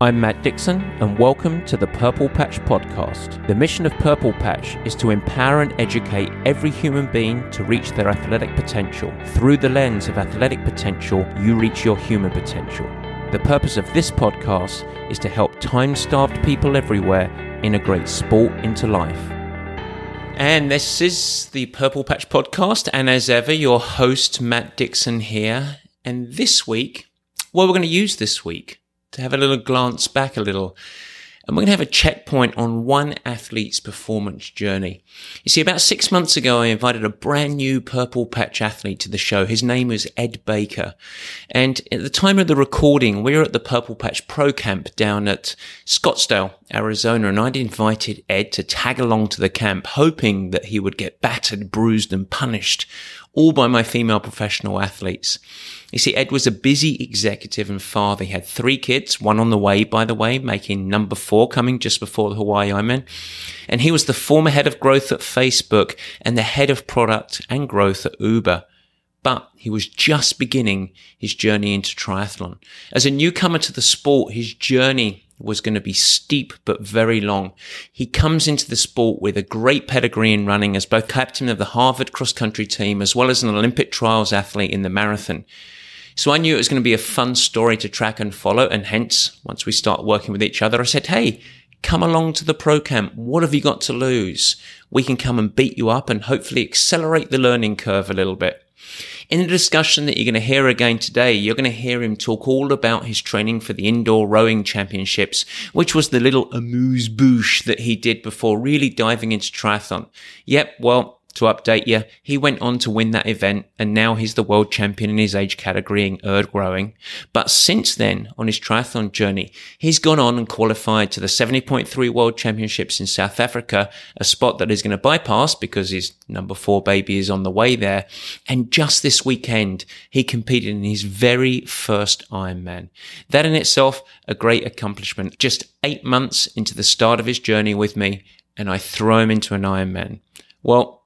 I'm Matt Dixon, and welcome to the Purple Patch Podcast. The mission of Purple Patch is to empower and educate every human being to reach their athletic potential. Through the lens of athletic potential, you reach your human potential. The purpose of this podcast is to help time starved people everywhere integrate sport into life. And this is the Purple Patch Podcast, and as ever, your host, Matt Dixon, here. And this week, what we're going to use this week to have a little glance back a little. And we're going to have a checkpoint on one athlete's performance journey. You see, about six months ago, I invited a brand new purple patch athlete to the show. His name was Ed Baker. And at the time of the recording, we were at the purple patch pro camp down at Scottsdale, Arizona. And I'd invited Ed to tag along to the camp, hoping that he would get battered, bruised and punished all by my female professional athletes. You see, Ed was a busy executive and father. He had three kids, one on the way, by the way, making number four coming just before the Hawaii Ironman. And he was the former head of growth at Facebook and the head of product and growth at Uber. But he was just beginning his journey into triathlon. As a newcomer to the sport, his journey was going to be steep but very long. He comes into the sport with a great pedigree in running as both captain of the Harvard cross country team as well as an Olympic trials athlete in the marathon. So I knew it was going to be a fun story to track and follow. And hence, once we start working with each other, I said, Hey, come along to the pro camp. What have you got to lose? We can come and beat you up and hopefully accelerate the learning curve a little bit. In the discussion that you're going to hear again today, you're going to hear him talk all about his training for the indoor rowing championships, which was the little amuse bouche that he did before really diving into triathlon. Yep, well, to update you, he went on to win that event and now he's the world champion in his age category in erg rowing. But since then, on his triathlon journey, he's gone on and qualified to the 70.3 world championships in South Africa, a spot that he's going to bypass because his number four baby is on the way there. And just this weekend, he competed in his very first Ironman. That in itself, a great accomplishment. Just eight months into the start of his journey with me, and I throw him into an Ironman. Well,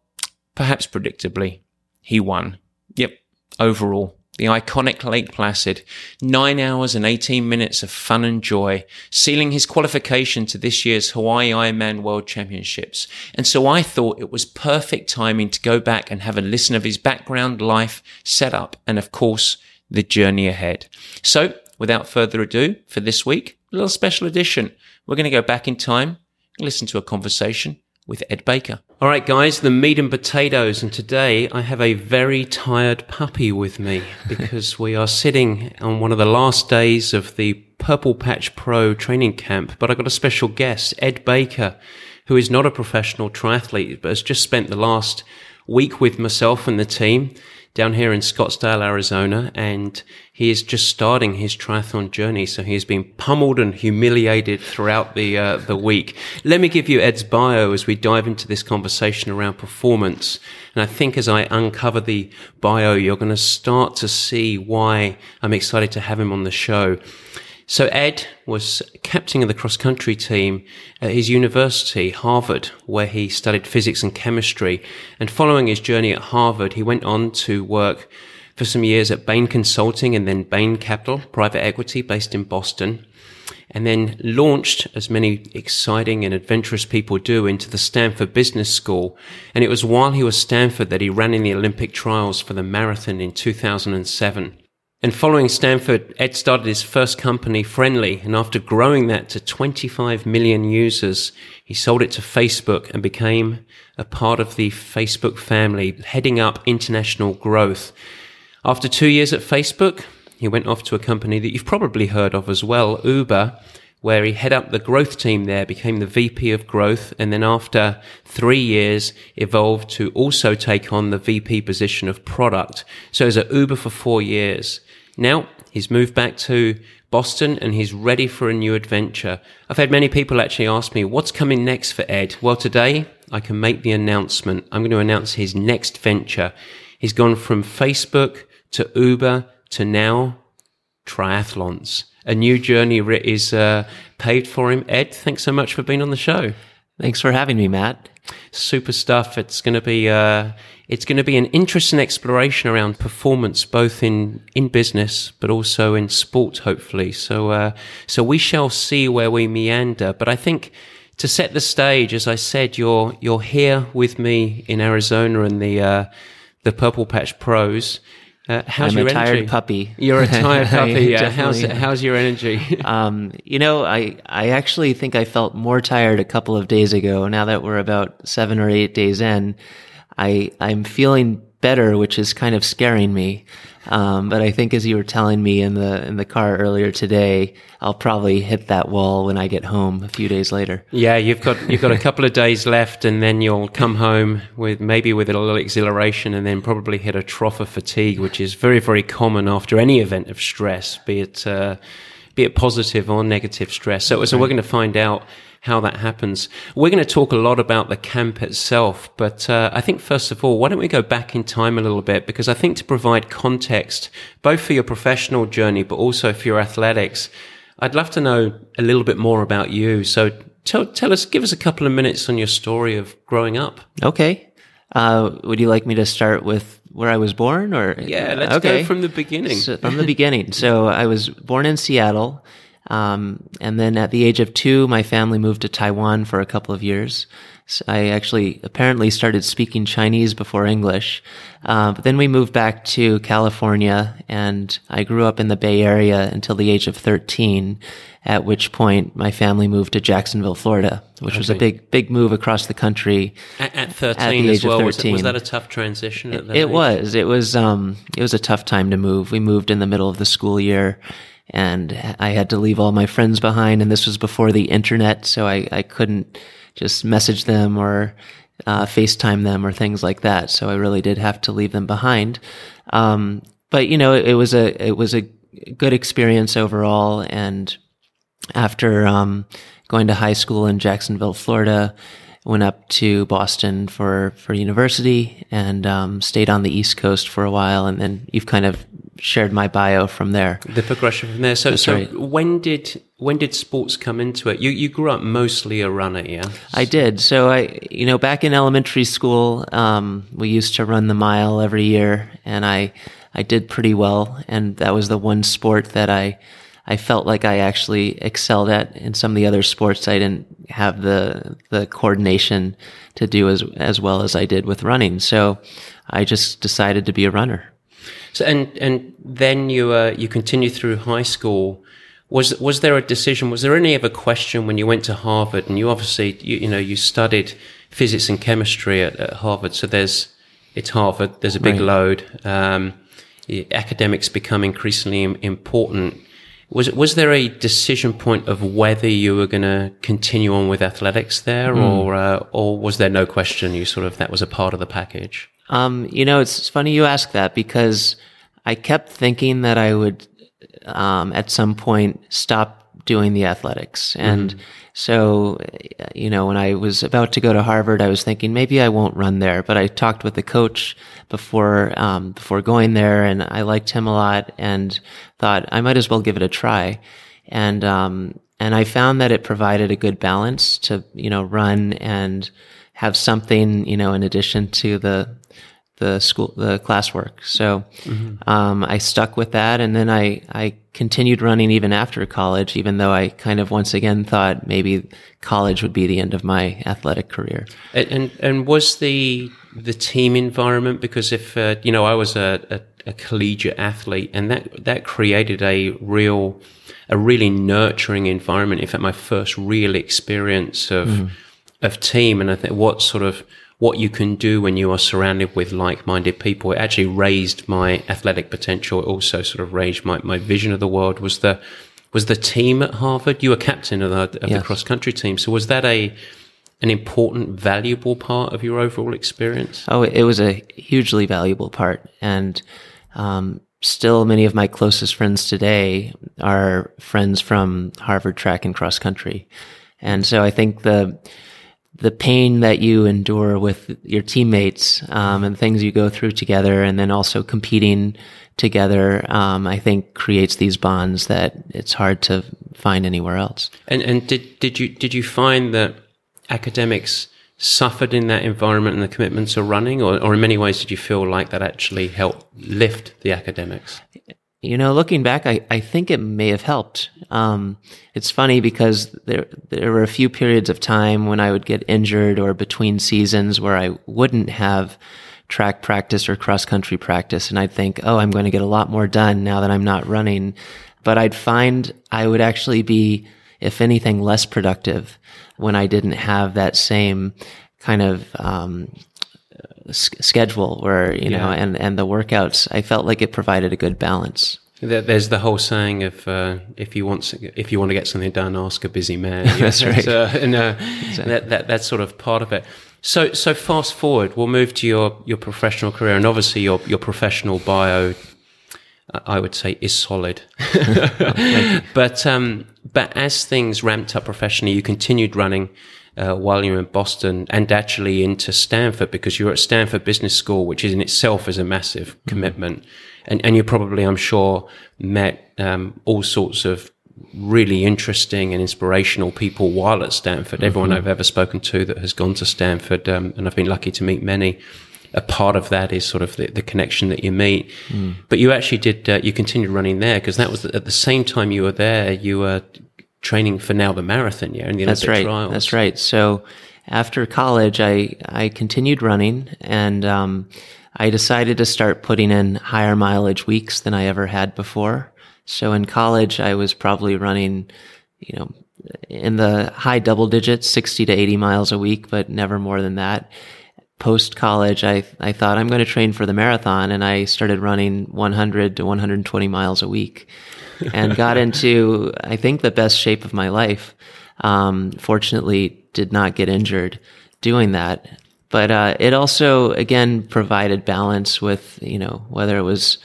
Perhaps predictably, he won. Yep, overall. The iconic Lake Placid, nine hours and 18 minutes of fun and joy, sealing his qualification to this year's Hawaii Ironman World Championships. And so I thought it was perfect timing to go back and have a listen of his background, life, setup, and of course, the journey ahead. So without further ado, for this week, a little special edition. We're going to go back in time and listen to a conversation with Ed Baker. All right, guys, the meat and potatoes. And today I have a very tired puppy with me because we are sitting on one of the last days of the Purple Patch Pro training camp. But I got a special guest, Ed Baker, who is not a professional triathlete, but has just spent the last week with myself and the team down here in Scottsdale, Arizona, and he is just starting his triathlon journey. So he has been pummeled and humiliated throughout the uh, the week. Let me give you Ed's bio as we dive into this conversation around performance. And I think as I uncover the bio, you're going to start to see why I'm excited to have him on the show. So Ed was captain of the cross country team at his university, Harvard, where he studied physics and chemistry. And following his journey at Harvard, he went on to work for some years at Bain Consulting and then Bain Capital, private equity based in Boston. And then launched, as many exciting and adventurous people do, into the Stanford Business School. And it was while he was Stanford that he ran in the Olympic trials for the marathon in 2007. And following Stanford, Ed started his first company, Friendly, and after growing that to 25 million users, he sold it to Facebook and became a part of the Facebook family, heading up international growth. After two years at Facebook, he went off to a company that you've probably heard of as well, Uber, where he head up the growth team there, became the VP of growth, and then after three years evolved to also take on the VP position of product. So he was at Uber for four years. Now he's moved back to Boston and he's ready for a new adventure. I've had many people actually ask me, what's coming next for Ed? Well, today I can make the announcement. I'm going to announce his next venture. He's gone from Facebook to Uber to now triathlons. A new journey is uh, paid for him. Ed, thanks so much for being on the show. Thanks for having me, Matt. Super stuff. It's going to be uh, it's going to be an interesting exploration around performance, both in in business but also in sport, hopefully. So uh, so we shall see where we meander. But I think to set the stage, as I said, you're you're here with me in Arizona and the uh, the Purple Patch Pros. Uh, how's I'm your a tired energy? puppy. You're a tired puppy. yeah. How's how's your energy? um, you know, I I actually think I felt more tired a couple of days ago. Now that we're about seven or eight days in, I I'm feeling better, which is kind of scaring me. Um, but I think as you were telling me in the in the car earlier today, I'll probably hit that wall when I get home a few days later. Yeah, you've got you've got a couple of days left, and then you'll come home with maybe with a little exhilaration, and then probably hit a trough of fatigue, which is very very common after any event of stress, be it uh, be it positive or negative stress. So, so we're going to find out how that happens. We're going to talk a lot about the camp itself, but uh, I think first of all, why don't we go back in time a little bit? Because I think to provide context, both for your professional journey, but also for your athletics, I'd love to know a little bit more about you. So tell, tell us, give us a couple of minutes on your story of growing up. Okay. Uh, would you like me to start with where I was born or? Yeah, let's okay. go from the beginning. So, from the beginning. So I was born in Seattle. Um, and then at the age of two, my family moved to Taiwan for a couple of years. So I actually apparently started speaking Chinese before English. Uh, but then we moved back to California and I grew up in the Bay Area until the age of 13, at which point my family moved to Jacksonville, Florida, which okay. was a big, big move across the country. At, at 13 at age well. Of 13. Was, that, was that a tough transition? it, it was. It was, um, it was a tough time to move. We moved in the middle of the school year and I had to leave all my friends behind. And this was before the internet, so I, I couldn't just message them or uh, FaceTime them or things like that. So I really did have to leave them behind. Um, but you know, it, it, was a it was a good experience overall. And after um, going to high school in Jacksonville, Florida, went up to Boston for for university and um, stayed on the East Coast for a while. And then you've kind of shared my bio from there. The progression from there. So, That's so right. when did when did sports come into it? You you grew up mostly a runner, yeah. I did. So I, you know, back in elementary school, um, we used to run the mile every year, and I I did pretty well, and that was the one sport that I. I felt like I actually excelled at in some of the other sports. I didn't have the the coordination to do as as well as I did with running. So I just decided to be a runner. So and and then you uh, you continue through high school. Was was there a decision? Was there any other question when you went to Harvard? And you obviously you, you know you studied physics and chemistry at, at, Harvard. So there's it's Harvard. There's a big right. load. Um, academics become increasingly important. Was was there a decision point of whether you were going to continue on with athletics there, mm. or uh, or was there no question? You sort of that was a part of the package. Um, you know, it's funny you ask that because I kept thinking that I would, um, at some point stop doing the athletics. And mm-hmm. so, you know, when I was about to go to Harvard, I was thinking maybe I won't run there, but I talked with the coach before, um, before going there and I liked him a lot and thought I might as well give it a try. And, um, and I found that it provided a good balance to, you know, run and have something, you know, in addition to the, the school, the classwork. So, mm-hmm. um, I stuck with that. And then I, I continued running even after college, even though I kind of once again thought maybe college would be the end of my athletic career. And, and, and was the, the team environment, because if, uh, you know, I was a, a, a collegiate athlete and that, that created a real, a really nurturing environment. In fact, my first real experience of, mm-hmm. of team. And I think what sort of, what you can do when you are surrounded with like-minded people. It actually raised my athletic potential. It also sort of raised my, my vision of the world. Was the was the team at Harvard? You were captain of the, of yes. the cross country team. So was that a an important, valuable part of your overall experience? Oh, it was a hugely valuable part, and um, still many of my closest friends today are friends from Harvard track and cross country. And so I think the the pain that you endure with your teammates um, and things you go through together, and then also competing together, um, I think creates these bonds that it's hard to find anywhere else. And and did did you did you find that academics suffered in that environment and the commitments of running, or, or in many ways did you feel like that actually helped lift the academics? You know, looking back, I, I think it may have helped. Um, it's funny because there there were a few periods of time when I would get injured or between seasons where I wouldn't have track practice or cross country practice, and I'd think, oh, I'm going to get a lot more done now that I'm not running. But I'd find I would actually be, if anything, less productive when I didn't have that same kind of um, schedule where you yeah. know and and the workouts i felt like it provided a good balance there's the whole saying of uh, if you want if you want to get something done, ask a busy man. that's right, uh, and uh, exactly. that, that that's sort of part of it. So so fast forward, we'll move to your your professional career, and obviously your your professional bio, I would say, is solid. but um, but as things ramped up professionally, you continued running uh, while you're in Boston and actually into Stanford because you're at Stanford Business School, which in itself is a massive mm-hmm. commitment. And, and you probably, I'm sure, met um, all sorts of really interesting and inspirational people while at Stanford. Mm-hmm. Everyone I've ever spoken to that has gone to Stanford, um, and I've been lucky to meet many. A part of that is sort of the, the connection that you meet. Mm. But you actually did, uh, you continued running there because that was at the same time you were there, you were training for now the marathon, yeah, and the That's right. trials. That's right. So after college, I I continued running, and um, I decided to start putting in higher mileage weeks than I ever had before. So in college, I was probably running, you know, in the high double digits, 60 to 80 miles a week, but never more than that. Post college, I, I thought I'm going to train for the marathon and I started running 100 to 120 miles a week and got into, I think, the best shape of my life. Um, fortunately, did not get injured doing that. But uh, it also, again, provided balance with, you know, whether it was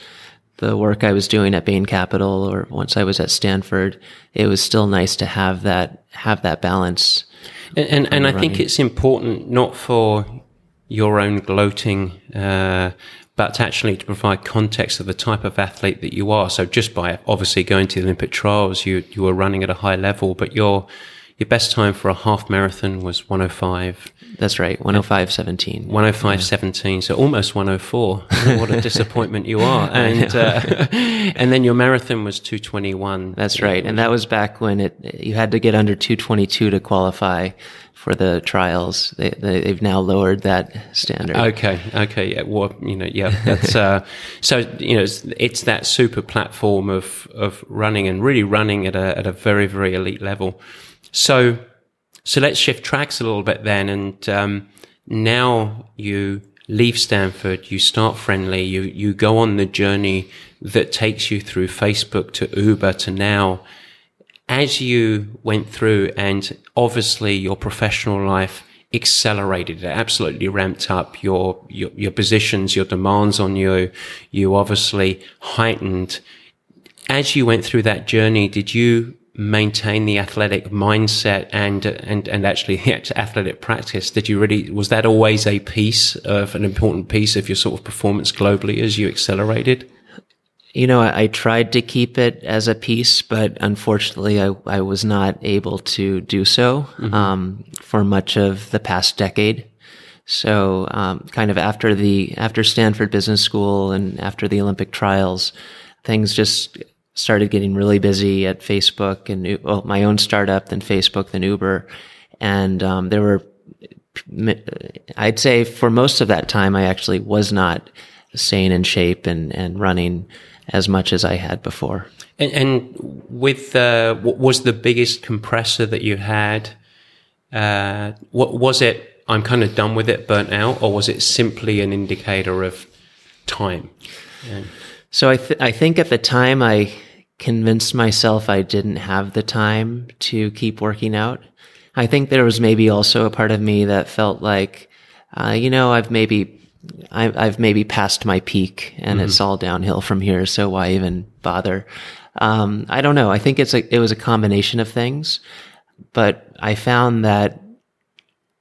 the work I was doing at Bain Capital or once I was at Stanford, it was still nice to have that have that balance. And and, and I think it's important not for your own gloating uh, but actually to provide context of the type of athlete that you are. So just by obviously going to the Olympic trials, you you were running at a high level, but your your best time for a half marathon was 105. That's right, 105.17. 105.17, so almost 104. what a disappointment you are. And uh, and then your marathon was 221. That's right, and that was back when it you had to get under 222 to qualify for the trials. They, they have now lowered that standard. Okay, okay, yeah. Well, you know, yeah. That's uh, so you know, it's, it's, that super platform of of running and really running at a at a very very elite level. So so let's shift tracks a little bit then, and um, now you leave Stanford, you start friendly, you you go on the journey that takes you through Facebook to Uber to now as you went through and obviously your professional life accelerated it absolutely ramped up your, your your positions your demands on you you obviously heightened. As you went through that journey did you maintain the athletic mindset and and and actually the athletic practice? Did you really was that always a piece of an important piece of your sort of performance globally as you accelerated you know, I, I, tried to keep it as a piece, but unfortunately, I, I was not able to do so mm-hmm. um, for much of the past decade. So, um, kind of after the after Stanford Business School and after the Olympic trials, things just started getting really busy at Facebook and well, my own startup, then Facebook, then Uber, and um, there were. I'd say for most of that time, I actually was not staying in shape and and running as much as I had before. And, and with uh, what was the biggest compressor that you had? Uh, what was it? I'm kind of done with it, burnt out, or was it simply an indicator of time? Yeah. So I th- I think at the time I convinced myself I didn't have the time to keep working out. I think there was maybe also a part of me that felt like, uh, you know, I've maybe I, have maybe passed my peak and mm-hmm. it's all downhill from here. So why even bother? Um, I don't know. I think it's a, it was a combination of things, but I found that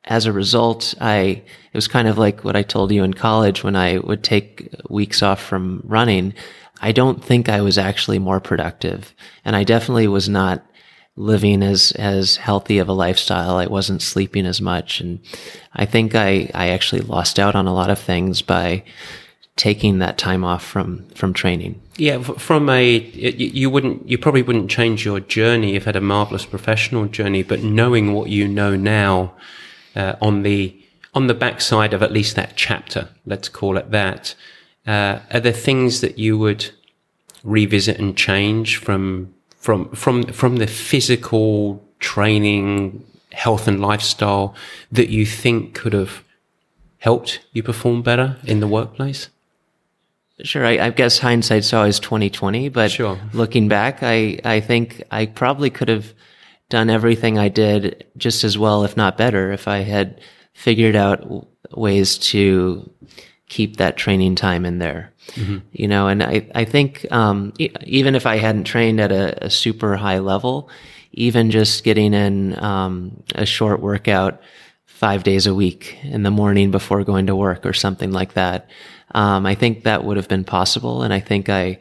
as a result, I, it was kind of like what I told you in college when I would take weeks off from running. I don't think I was actually more productive and I definitely was not living as as healthy of a lifestyle. I wasn't sleeping as much, and I think I I actually lost out on a lot of things by taking that time off from from training. Yeah, from a you wouldn't you probably wouldn't change your journey. You've had a marvelous professional journey, but knowing what you know now uh, on the on the backside of at least that chapter, let's call it that, uh, are there things that you would revisit and change from from from from the physical training, health and lifestyle that you think could have helped you perform better in the workplace? Sure, I, I guess hindsight's always twenty twenty, but sure. looking back, I I think I probably could have done everything I did just as well, if not better, if I had figured out ways to keep that training time in there. Mm-hmm. You know, and I, I think, um, even if I hadn't trained at a, a, super high level, even just getting in, um, a short workout five days a week in the morning before going to work or something like that. Um, I think that would have been possible. And I think I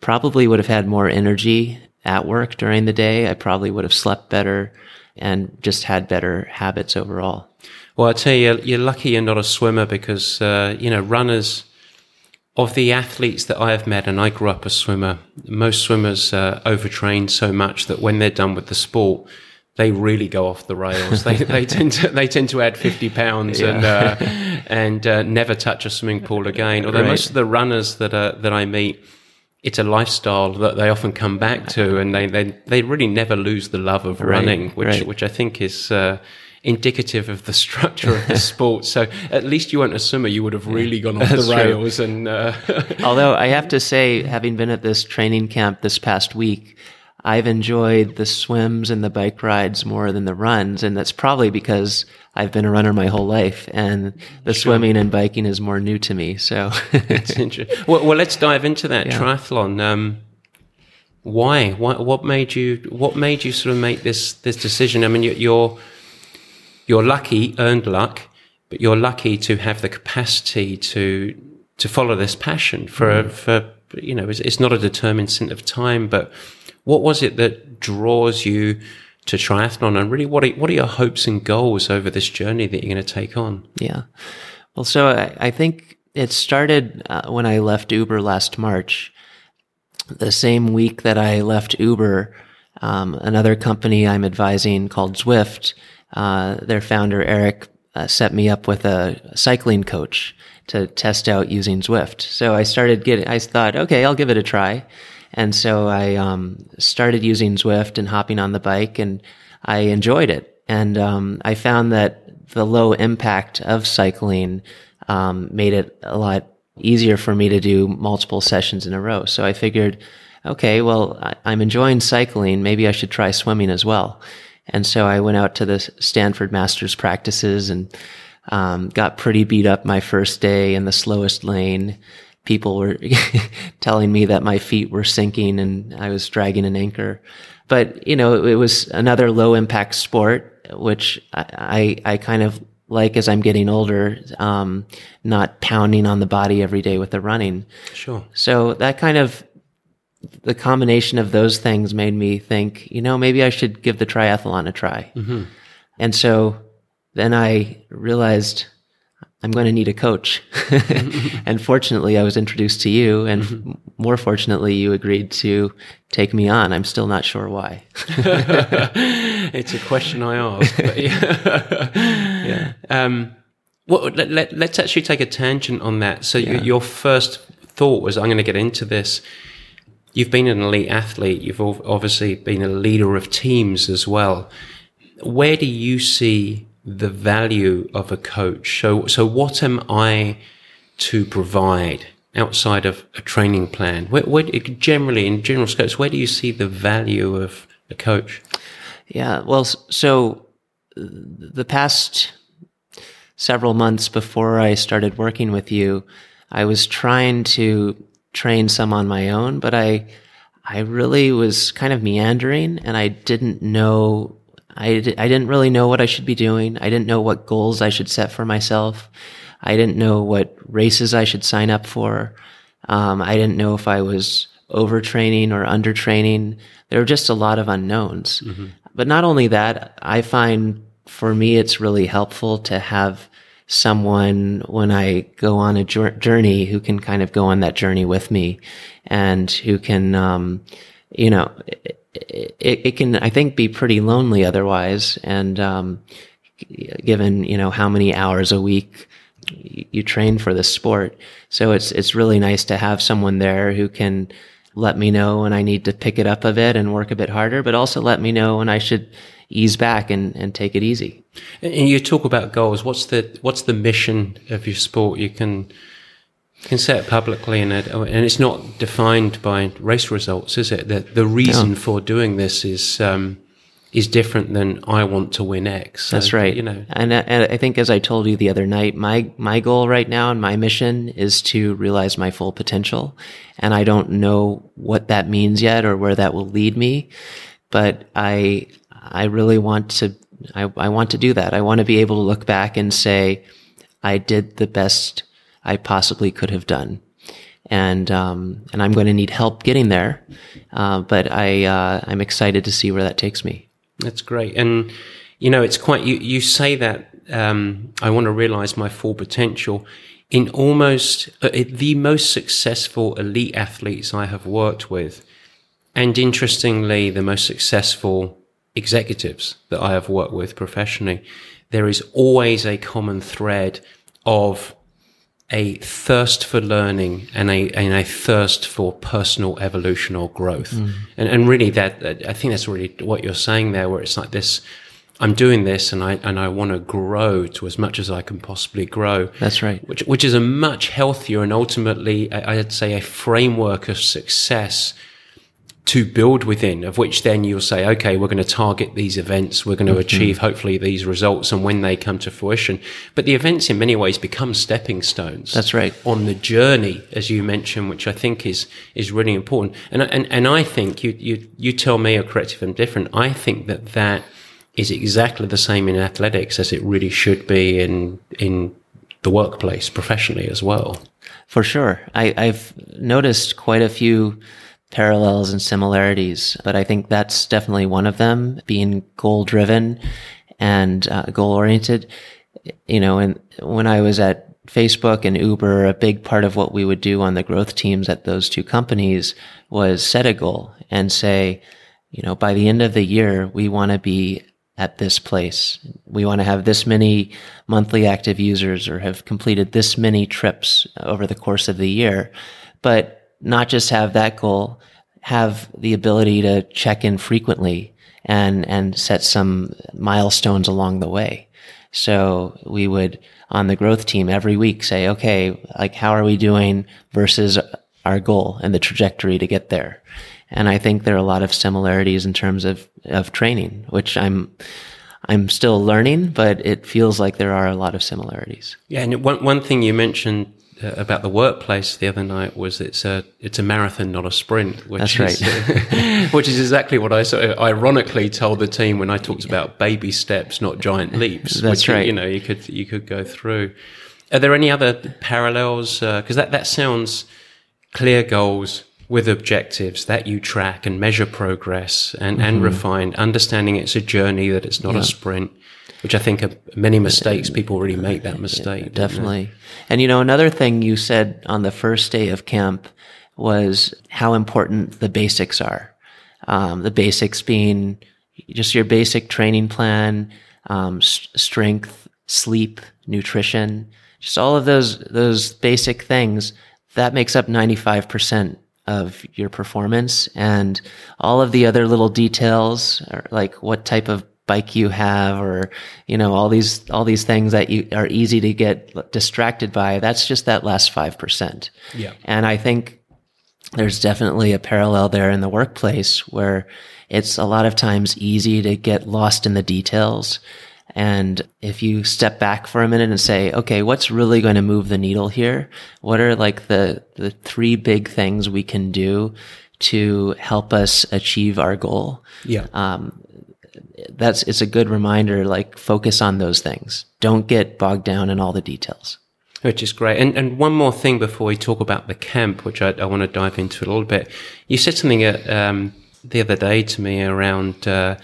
probably would have had more energy at work during the day. I probably would have slept better and just had better habits overall. Well, I tell you, you're lucky you're not a swimmer because, uh, you know, runners, of the athletes that I have met, and I grew up a swimmer, most swimmers uh, overtrain so much that when they're done with the sport, they really go off the rails. they, they tend to they tend to add fifty pounds yeah. and uh, and uh, never touch a swimming pool again. Although right. most of the runners that are, that I meet, it's a lifestyle that they often come back to, and they they, they really never lose the love of right. running, which right. which I think is uh, indicative of the structure of the sport. So at least you weren't a swimmer; you would have really gone off That's the rails. True. And uh, although I have to say, having been at this training camp this past week, I've enjoyed the swims and the bike rides more than the runs, and that's probably because I've been a runner my whole life, and the sure. swimming and biking is more new to me. So it's interesting. Well, well, let's dive into that yeah. triathlon. Um, why? Why? What made you? What made you sort of make this this decision? I mean, you're you're lucky, earned luck, but you're lucky to have the capacity to to follow this passion for mm. for you know it's, it's, not a determined stint of time, but what was it that draws you to triathlon, and really what are, what are your hopes and goals over this journey that you're going to take on? Yeah, well, so I, I think it started uh, when I left Uber last March. The same week that I left Uber, um, another company I'm advising called Zwift uh, their founder Eric uh, set me up with a cycling coach to test out using Zwift. So I started getting. I thought, okay, I'll give it a try, and so I um, started using Zwift and hopping on the bike, and I enjoyed it. And um, I found that the low impact of cycling um, made it a lot easier for me to do multiple sessions in a row. So I figured, okay, well, I'm enjoying cycling. Maybe I should try swimming as well. And so I went out to the Stanford Masters practices and um, got pretty beat up my first day in the slowest lane. People were telling me that my feet were sinking and I was dragging an anchor. But, you know, it, it was another low impact sport, which I, I, I kind of like as I'm getting older, um, not pounding on the body every day with the running. Sure. So that kind of the combination of those things made me think, you know, maybe I should give the triathlon a try. Mm-hmm. And so then I realized I'm going to need a coach. and fortunately, I was introduced to you, and mm-hmm. more fortunately, you agreed to take me on. I'm still not sure why. it's a question I asked. yeah. yeah. Um, well, let, us let, actually take a tangent on that. So, yeah. your first thought was, I'm going to get into this you've been an elite athlete. You've obviously been a leader of teams as well. Where do you see the value of a coach? So, so what am I to provide outside of a training plan? Where, where generally, in general scopes, where do you see the value of a coach? Yeah, well, so the past several months before I started working with you, I was trying to train some on my own, but I, I really was kind of meandering and I didn't know, I, I didn't really know what I should be doing. I didn't know what goals I should set for myself. I didn't know what races I should sign up for. Um, I didn't know if I was overtraining or undertraining. There were just a lot of unknowns. But not only that, I find for me, it's really helpful to have someone when I go on a journey who can kind of go on that journey with me and who can, um, you know, it, it, can, I think, be pretty lonely otherwise. And, um, given, you know, how many hours a week you train for this sport. So it's, it's really nice to have someone there who can let me know when I need to pick it up a bit and work a bit harder, but also let me know when I should ease back and, and take it easy. And you talk about goals. What's the, what's the mission of your sport? You can, can say it publicly and, it, and it's not defined by race results, is it? The, the reason no. for doing this is, um, is different than I want to win X. So, That's right. You know, and, and I think as I told you the other night, my my goal right now and my mission is to realize my full potential, and I don't know what that means yet or where that will lead me, but I I really want to I, I want to do that. I want to be able to look back and say I did the best I possibly could have done and um, and I'm going to need help getting there. Uh, but I uh, I'm excited to see where that takes me. That's great. And, you know, it's quite, you, you say that, um, I want to realize my full potential in almost uh, the most successful elite athletes I have worked with. And interestingly, the most successful executives that I have worked with professionally, there is always a common thread of a thirst for learning and a and a thirst for personal evolution or growth. Mm. And and really that I think that's really what you're saying there where it's like this I'm doing this and I and I want to grow to as much as I can possibly grow. That's right. Which which is a much healthier and ultimately I'd say a framework of success to build within, of which then you'll say, okay, we're going to target these events. We're going to mm-hmm. achieve hopefully these results and when they come to fruition. But the events in many ways become stepping stones. That's right. On the journey, as you mentioned, which I think is, is really important. And, and, and I think you, you, you tell me or correct if I'm different. I think that that is exactly the same in athletics as it really should be in, in the workplace professionally as well. For sure. I, I've noticed quite a few parallels and similarities, but I think that's definitely one of them being goal driven and uh, goal oriented. You know, and when I was at Facebook and Uber, a big part of what we would do on the growth teams at those two companies was set a goal and say, you know, by the end of the year, we want to be at this place. We want to have this many monthly active users or have completed this many trips over the course of the year. But not just have that goal, have the ability to check in frequently and, and set some milestones along the way. So we would on the growth team every week say, okay, like how are we doing versus our goal and the trajectory to get there? And I think there are a lot of similarities in terms of, of training, which I'm, I'm still learning, but it feels like there are a lot of similarities. Yeah. And one, one thing you mentioned about the workplace the other night was it's a it's a marathon, not a sprint. Which That's is, which is exactly what I sort of ironically told the team when I talked about baby steps, not giant leaps. That's which, right. You know, you could you could go through. Are there any other parallels? Because uh, that that sounds clear goals with objectives that you track and measure progress and, mm-hmm. and refine, understanding it's a journey, that it's not yeah. a sprint which I think are many mistakes. People really make that mistake. Definitely. And you know, another thing you said on the first day of camp was how important the basics are. Um, the basics being just your basic training plan, um, strength, sleep, nutrition, just all of those, those basic things that makes up 95% of your performance and all of the other little details like what type of bike you have or you know all these all these things that you are easy to get distracted by that's just that last 5% yeah and i think there's definitely a parallel there in the workplace where it's a lot of times easy to get lost in the details and if you step back for a minute and say, okay, what's really going to move the needle here? What are like the, the three big things we can do to help us achieve our goal? Yeah. Um, that's it's a good reminder like focus on those things don't get bogged down in all the details Which is great. And, and one more thing before we talk about the camp, which I, I want to dive into a little bit. You said something uh, um, the other day to me around uh,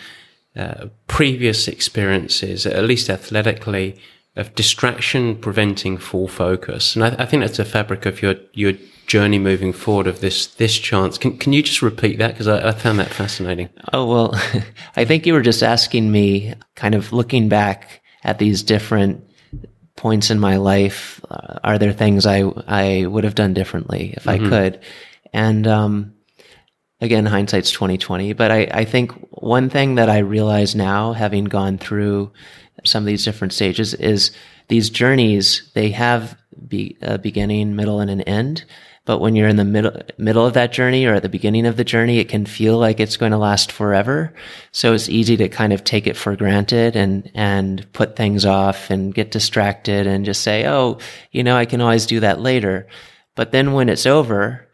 uh, previous experiences, at least athletically, of distraction preventing full focus. And I, I, think that's a fabric of your, your journey moving forward of this, this chance. Can, can you just repeat that? Cause I, I found that fascinating. Oh, well, I think you were just asking me kind of looking back at these different points in my life. Uh, are there things I, I would have done differently if mm-hmm. I could? And, um, again, hindsight's 2020, but I, I think one thing that I realize now, having gone through some of these different stages is these journeys, they have be, a beginning, middle, and an end. But when you're in the middle, middle of that journey or at the beginning of the journey, it can feel like it's going to last forever. So it's easy to kind of take it for granted and, and put things off and get distracted and just say, Oh, you know, I can always do that later. But then when it's over,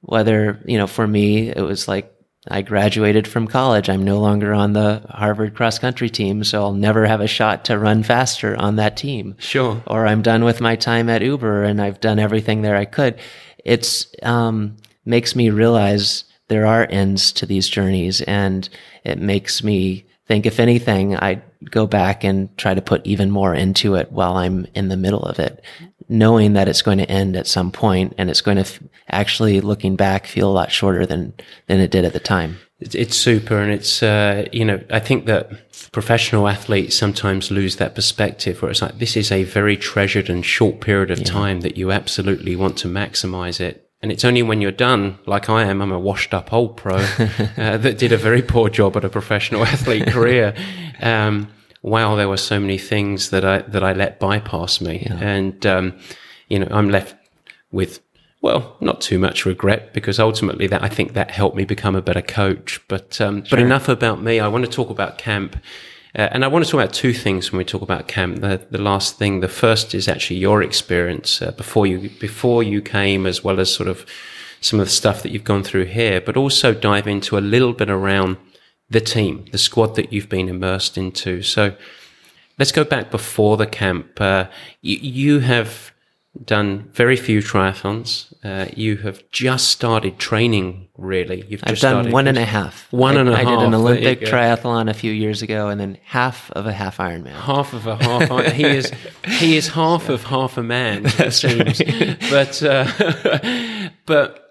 whether, you know, for me, it was like, I graduated from college. I'm no longer on the Harvard cross country team, so I'll never have a shot to run faster on that team. Sure. Or I'm done with my time at Uber and I've done everything there I could. It's um, makes me realize there are ends to these journeys, and it makes me think, if anything, I go back and try to put even more into it while I'm in the middle of it, knowing that it's going to end at some point and it's going to f- actually looking back feel a lot shorter than, than it did at the time. It's super. And it's, uh, you know, I think that professional athletes sometimes lose that perspective where it's like, this is a very treasured and short period of yeah. time that you absolutely want to maximize it. And it's only when you're done, like I am, I'm a washed up old pro uh, that did a very poor job at a professional athlete career. Um, wow, there were so many things that I that I let bypass me, yeah. and um, you know, I'm left with well, not too much regret because ultimately that I think that helped me become a better coach. But um, sure. but enough about me. I want to talk about camp. Uh, and I want to talk about two things when we talk about camp. The, the last thing, the first is actually your experience uh, before you before you came, as well as sort of some of the stuff that you've gone through here, but also dive into a little bit around the team, the squad that you've been immersed into. So let's go back before the camp. Uh, you, you have done very few triathlons. Uh, you have just started training, really. You've I've done one and a half. One I, and a I half. I did an Olympic triathlon a few years ago, and then half of a half Ironman. Half of a half. he is he is half of half a man. It seems, right. but uh, but.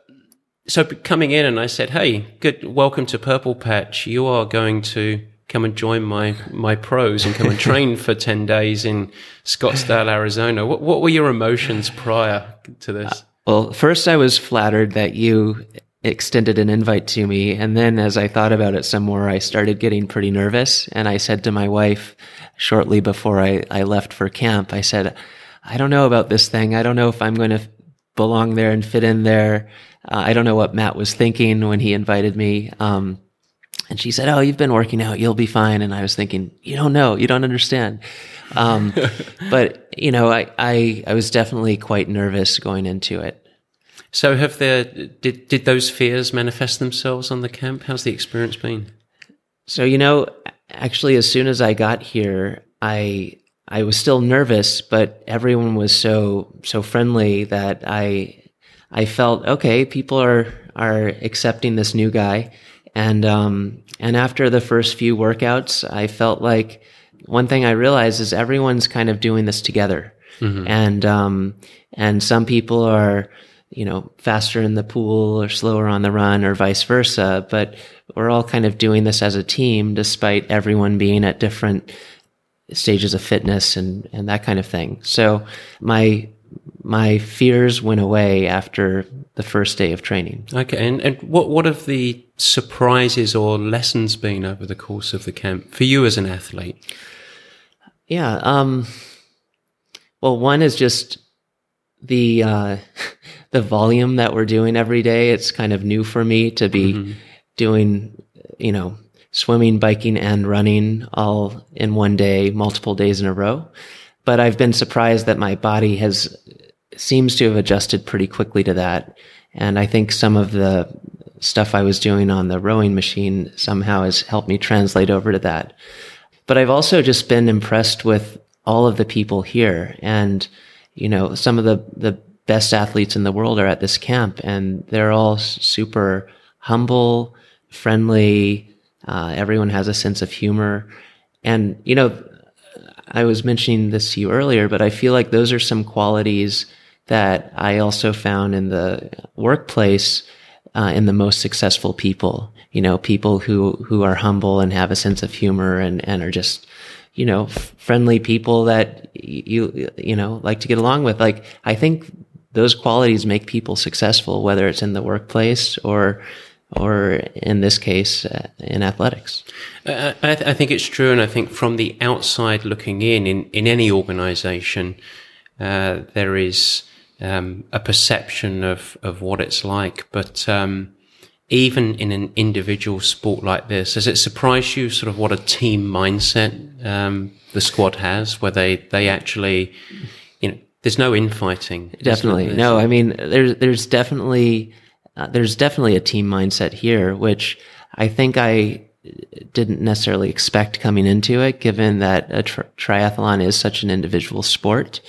So coming in and I said, "Hey, good, welcome to Purple Patch. You are going to come and join my my pros and come and train for 10 days in Scottsdale, Arizona. What, what were your emotions prior to this? Uh, well, first I was flattered that you extended an invite to me. And then as I thought about it some more, I started getting pretty nervous. And I said to my wife shortly before I, I left for camp, I said, I don't know about this thing. I don't know if I'm going to belong there and fit in there. Uh, I don't know what Matt was thinking when he invited me. Um, and she said, Oh, you've been working out. You'll be fine. And I was thinking, you don't know. You don't understand. Um, but you know, I, I, I was definitely quite nervous going into it. So have there, did, did those fears manifest themselves on the camp? How's the experience been? So, you know, actually, as soon as I got here, I, I was still nervous, but everyone was so, so friendly that I, I felt, okay, people are, are accepting this new guy and, um, and after the first few workouts, I felt like one thing I realized is everyone's kind of doing this together. Mm-hmm. And, um, and some people are, you know, faster in the pool or slower on the run or vice versa. But we're all kind of doing this as a team despite everyone being at different stages of fitness and, and that kind of thing. So my, my fears went away after the first day of training. Okay, and, and what what have the surprises or lessons been over the course of the camp for you as an athlete? Yeah, um, well, one is just the uh, the volume that we're doing every day. It's kind of new for me to be mm-hmm. doing, you know, swimming, biking, and running all in one day, multiple days in a row. But I've been surprised that my body has seems to have adjusted pretty quickly to that. And I think some of the stuff I was doing on the rowing machine somehow has helped me translate over to that. But I've also just been impressed with all of the people here. And, you know, some of the, the best athletes in the world are at this camp and they're all super humble, friendly. Uh, everyone has a sense of humor. And, you know, I was mentioning this to you earlier, but I feel like those are some qualities that I also found in the workplace uh, in the most successful people. You know, people who who are humble and have a sense of humor and and are just you know friendly people that you you know like to get along with. Like I think those qualities make people successful, whether it's in the workplace or or in this case uh, in athletics. Uh, I, th- I, think it's true, and I think from the outside looking in, in, in any organization, uh, there is um, a perception of, of what it's like. But um, even in an individual sport like this, does it surprise you sort of what a team mindset um, the squad has, where they, they actually, you know, there's no infighting. Definitely. No, I mean, there's, there's definitely, uh, there's definitely a team mindset here, which I think I didn't necessarily expect coming into it, given that a tri- triathlon is such an individual sport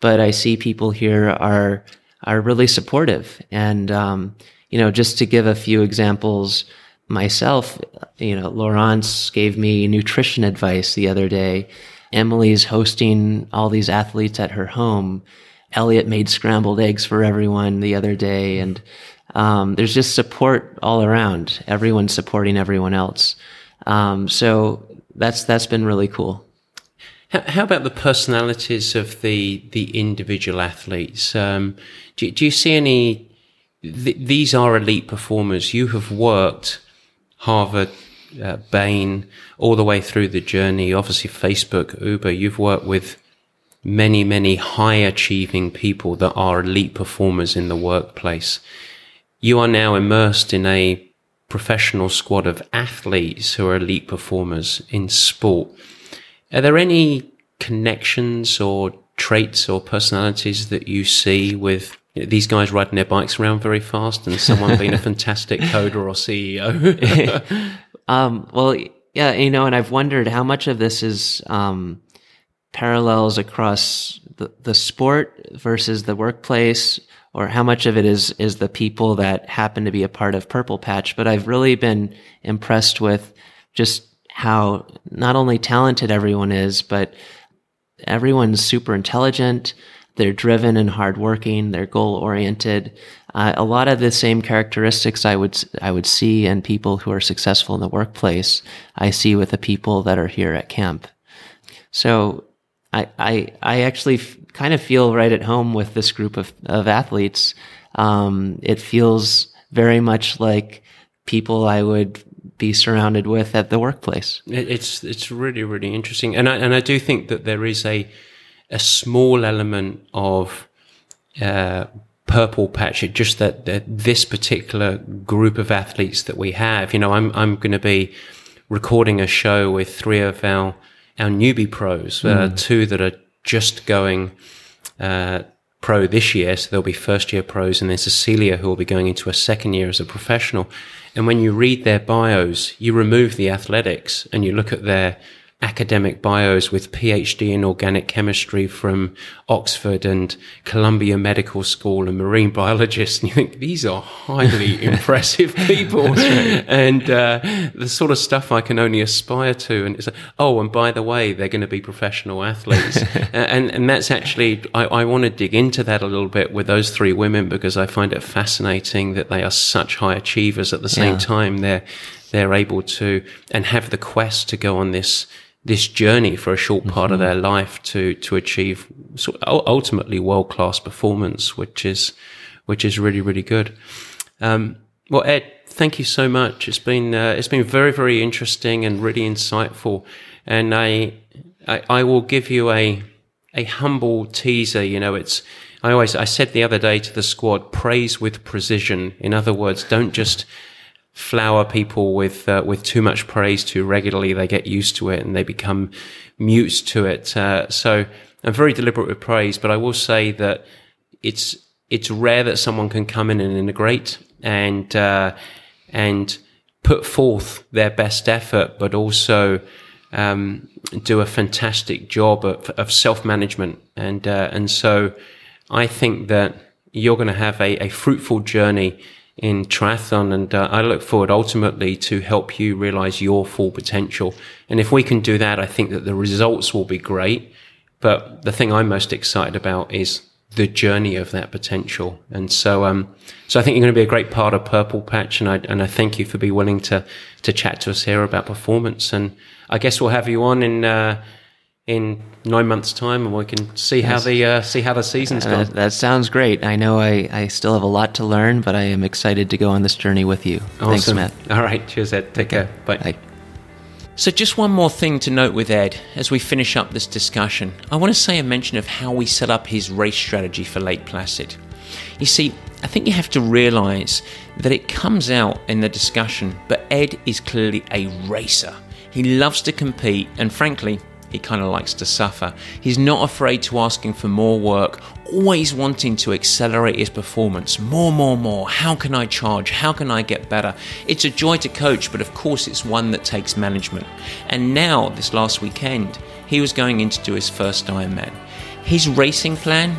but I see people here are are really supportive. And um, you know, just to give a few examples myself, you know, Laurence gave me nutrition advice the other day. Emily's hosting all these athletes at her home. Elliot made scrambled eggs for everyone the other day, and um, there's just support all around. Everyone's supporting everyone else. Um, so that's that's been really cool. How about the personalities of the the individual athletes? Um, do, do, you see any? Th- these are elite performers. You have worked Harvard, uh, Bain, all the way through the journey. Obviously, Facebook, Uber. You've worked with many, many high achieving people that are elite performers in the workplace. You are now immersed in a professional squad of athletes who are elite performers in sport. Are there any connections or traits or personalities that you see with you know, these guys riding their bikes around very fast and someone being a fantastic coder or CEO? um, well, yeah, you know, and I've wondered how much of this is um, parallels across the, the sport versus the workplace, or how much of it is is the people that happen to be a part of Purple Patch. But I've really been impressed with just how not only talented everyone is, but everyone's super intelligent. They're driven and hardworking. They're goal oriented. Uh, a lot of the same characteristics I would I would see in people who are successful in the workplace. I see with the people that are here at camp. So I I, I actually f- kind of feel right at home with this group of of athletes. Um, it feels very much like people I would be surrounded with at the workplace. It's it's really really interesting, and I and I do think that there is a a small element of uh, purple patch. It just that, that this particular group of athletes that we have. You know, I'm I'm going to be recording a show with three of our our newbie pros, mm. uh, two that are just going. Uh, pro this year, so they'll be first year pros, and then Cecilia, who will be going into a second year as a professional. And when you read their bios, you remove the athletics and you look at their academic bios with PhD in organic chemistry from Oxford and Columbia Medical School and marine biologists. And you think these are highly impressive people right. and uh, the sort of stuff I can only aspire to. And it's like, oh, and by the way, they're going to be professional athletes. and, and that's actually, I, I want to dig into that a little bit with those three women because I find it fascinating that they are such high achievers at the same yeah. time. They're, they're able to and have the quest to go on this this journey for a short part mm-hmm. of their life to to achieve sort ultimately world class performance, which is which is really really good. Um, well, Ed, thank you so much. It's been uh, it's been very very interesting and really insightful, and I, I I will give you a a humble teaser. You know, it's I always I said the other day to the squad, praise with precision. In other words, don't just flower people with uh, with too much praise too regularly, they get used to it and they become mute to it. Uh, so I'm very deliberate with praise, but I will say that it's it's rare that someone can come in and integrate and uh, and put forth their best effort, but also um, do a fantastic job of, of self management, and uh, and so I think that you're going to have a, a fruitful journey in triathlon, and uh, I look forward ultimately to help you realize your full potential. And if we can do that, I think that the results will be great. But the thing I'm most excited about is the journey of that potential. And so, um, so I think you're going to be a great part of Purple Patch. And I, and I thank you for being willing to, to chat to us here about performance. And I guess we'll have you on in, uh, in nine months time and we can see how the, uh, see how the season's Uh, gone. that sounds great. I know I, I still have a lot to learn, but I am excited to go on this journey with you. Thanks, Awesome. Matt. All right. Cheers, Ed. Take care. Bye. Bye. So, just one more thing to note with Ed as we finish up this discussion. I want to say a mention of how we set up his race strategy for Lake Placid. You see, I think you have to realize that it comes out in the discussion, but Ed is clearly a racer. He loves to compete, and frankly, he kind of likes to suffer. He's not afraid to asking for more work, always wanting to accelerate his performance. More, more, more. How can I charge? How can I get better? It's a joy to coach, but of course, it's one that takes management. And now, this last weekend, he was going in to do his first Ironman. His racing plan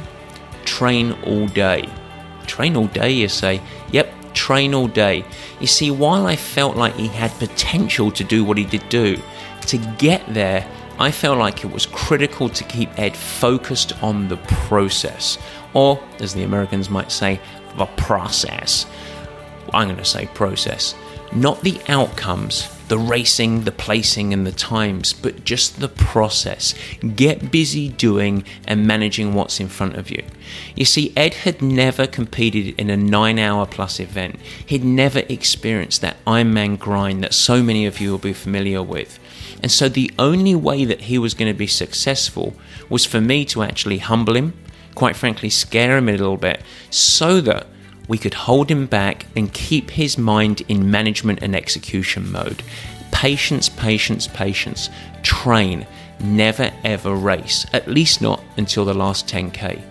train all day. Train all day, you say? Yep, train all day. You see, while I felt like he had potential to do what he did do, to get there, I felt like it was critical to keep Ed focused on the process, or as the Americans might say, the process. I'm going to say process, not the outcomes, the racing, the placing, and the times, but just the process. Get busy doing and managing what's in front of you. You see, Ed had never competed in a nine hour plus event, he'd never experienced that Ironman grind that so many of you will be familiar with. And so the only way that he was going to be successful was for me to actually humble him, quite frankly, scare him a little bit, so that we could hold him back and keep his mind in management and execution mode. Patience, patience, patience. Train. Never ever race. At least not until the last 10k.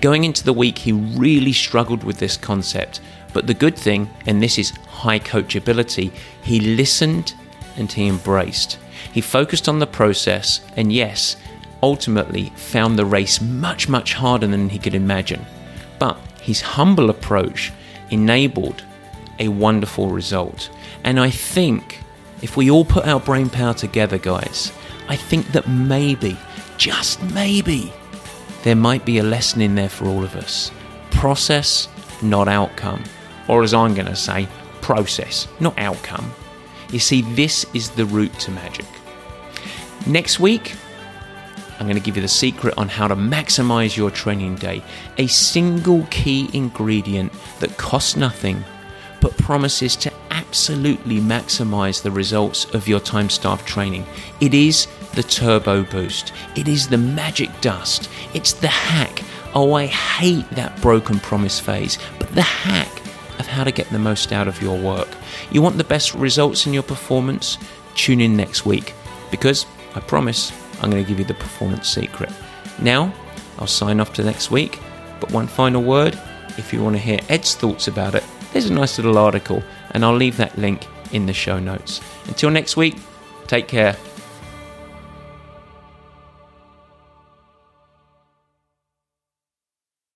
Going into the week, he really struggled with this concept. But the good thing, and this is high coachability, he listened and he embraced. He focused on the process, and yes, ultimately found the race much, much harder than he could imagine. But his humble approach enabled a wonderful result. And I think if we all put our brain power together, guys, I think that maybe, just maybe, there might be a lesson in there for all of us. Process, not outcome. Or as I'm going to say, process, not outcome. You see, this is the route to magic. Next week, I'm going to give you the secret on how to maximize your training day. A single key ingredient that costs nothing but promises to absolutely maximize the results of your time starved training. It is the turbo boost, it is the magic dust, it's the hack. Oh, I hate that broken promise phase, but the hack of how to get the most out of your work. You want the best results in your performance? Tune in next week because I promise I'm going to give you the performance secret. Now, I'll sign off to next week, but one final word if you want to hear Ed's thoughts about it, there's a nice little article, and I'll leave that link in the show notes. Until next week, take care